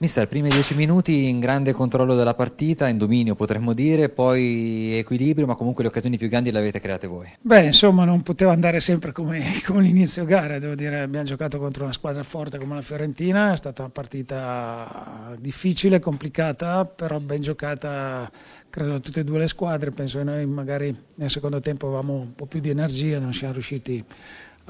Mister, primi dieci minuti in grande controllo della partita, in dominio potremmo dire, poi equilibrio, ma comunque le occasioni più grandi le avete create voi. Beh, insomma, non poteva andare sempre come, come l'inizio gara, devo dire, abbiamo giocato contro una squadra forte come la Fiorentina, è stata una partita difficile, complicata, però ben giocata, credo, da tutte e due le squadre, penso che noi magari nel secondo tempo avevamo un po' più di energia, non siamo riusciti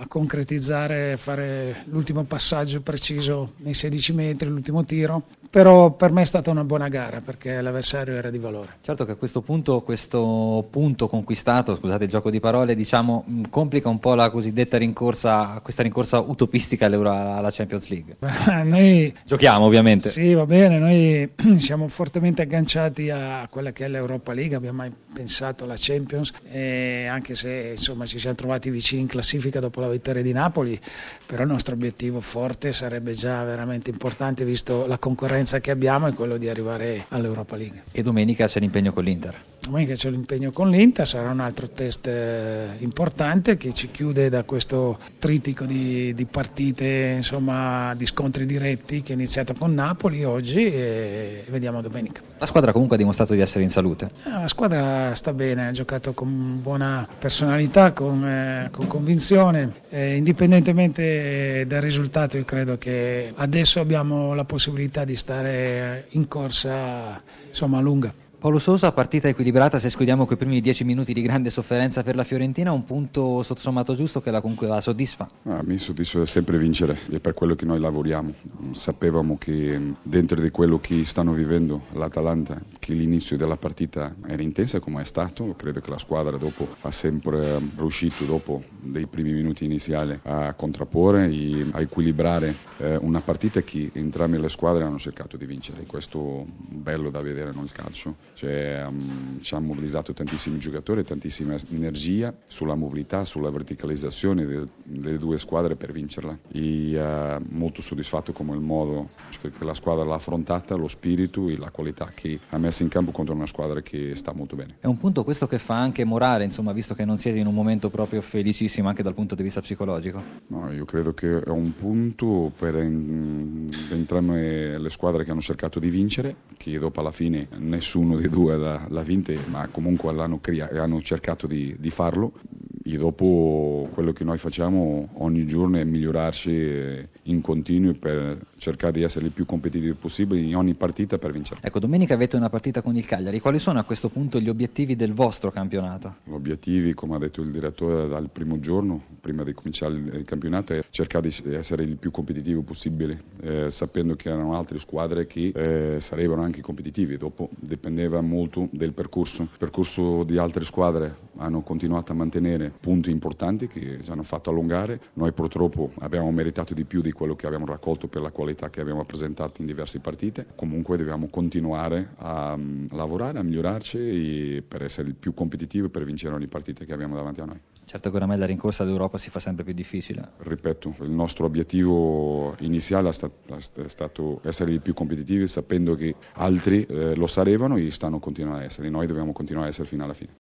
a concretizzare, fare l'ultimo passaggio preciso nei 16 metri, l'ultimo tiro, però per me è stata una buona gara perché l'avversario era di valore. Certo che a questo punto questo punto conquistato, scusate il gioco di parole, diciamo, complica un po' la cosiddetta rincorsa, questa rincorsa utopistica alla Champions League. noi giochiamo ovviamente. Sì, va bene, noi siamo fortemente agganciati a quella che è l'Europa League, abbiamo mai pensato alla Champions, anche se insomma ci siamo trovati vicini in classifica dopo la la vittoria di Napoli, però il nostro obiettivo forte sarebbe già veramente importante visto la concorrenza che abbiamo e quello di arrivare all'Europa League. E domenica c'è l'impegno con l'Inter? Domenica c'è l'impegno con l'Inter, sarà un altro test eh, importante che ci chiude da questo tritico di, di partite, insomma, di scontri diretti che è iniziato con Napoli oggi e vediamo domenica. La squadra comunque ha dimostrato di essere in salute? Eh, la squadra sta bene, ha giocato con buona personalità, con, eh, con convinzione eh, indipendentemente dal risultato io credo che adesso abbiamo la possibilità di stare in corsa insomma, lunga. Paolo Sosa, partita equilibrata, se escludiamo quei primi dieci minuti di grande sofferenza per la Fiorentina, un punto sotto sommato giusto che la, la soddisfa? Ah, mi soddisfa sempre vincere, è per quello che noi lavoriamo. Sapevamo che dentro di quello che stanno vivendo l'Atalanta, che l'inizio della partita era intensa come è stato, credo che la squadra dopo ha sempre riuscito, dopo dei primi minuti iniziali, a contrapporre e a equilibrare eh, una partita che entrambe le squadre hanno cercato di vincere. Questo è bello da vedere nel calcio cioè, um, ci hanno mobilizzato tantissimi giocatori, tantissima energia sulla mobilità, sulla verticalizzazione de, delle due squadre per vincerla. E uh, molto soddisfatto come il modo cioè, che la squadra l'ha affrontata, lo spirito e la qualità che ha messo in campo contro una squadra che sta molto bene. È un punto questo che fa anche morale, insomma, visto che non siete in un momento proprio felicissimo anche dal punto di vista psicologico? No, io credo che è un punto per entrambe le squadre che hanno cercato di vincere, che dopo alla fine nessuno di due l'ha, l'ha vinta, ma comunque l'hanno crea- hanno cercato di, di farlo. E dopo quello che noi facciamo ogni giorno è migliorarci in continuo per cercare di essere il più competitivi possibile in ogni partita per vincere. Ecco, domenica avete una partita con il Cagliari. Quali sono a questo punto gli obiettivi del vostro campionato? Gli obiettivi, come ha detto il direttore dal primo giorno, prima di cominciare il campionato, è cercare di essere il più competitivo possibile, eh, sapendo che erano altre squadre che eh, sarebbero anche competitivi. Dopo dipendeva molto del percorso. Il percorso di altre squadre hanno continuato a mantenere punti importanti che ci hanno fatto allungare. Noi purtroppo abbiamo meritato di più di quello che abbiamo raccolto per la qualità che abbiamo presentato in diverse partite. Comunque dobbiamo continuare a, mm, lavorare, a migliorarci per essere il più competitivo e per vincere ogni partita che abbiamo davanti a noi. Certo che oramai la rincorsa d'Europa si fa sempre più difficile. Ripeto, il nostro obiettivo iniziale è stato essere i più competitivi sapendo che altri eh, lo sarebbero e stanno continuando a essere. Noi dobbiamo continuare a essere fino alla fine.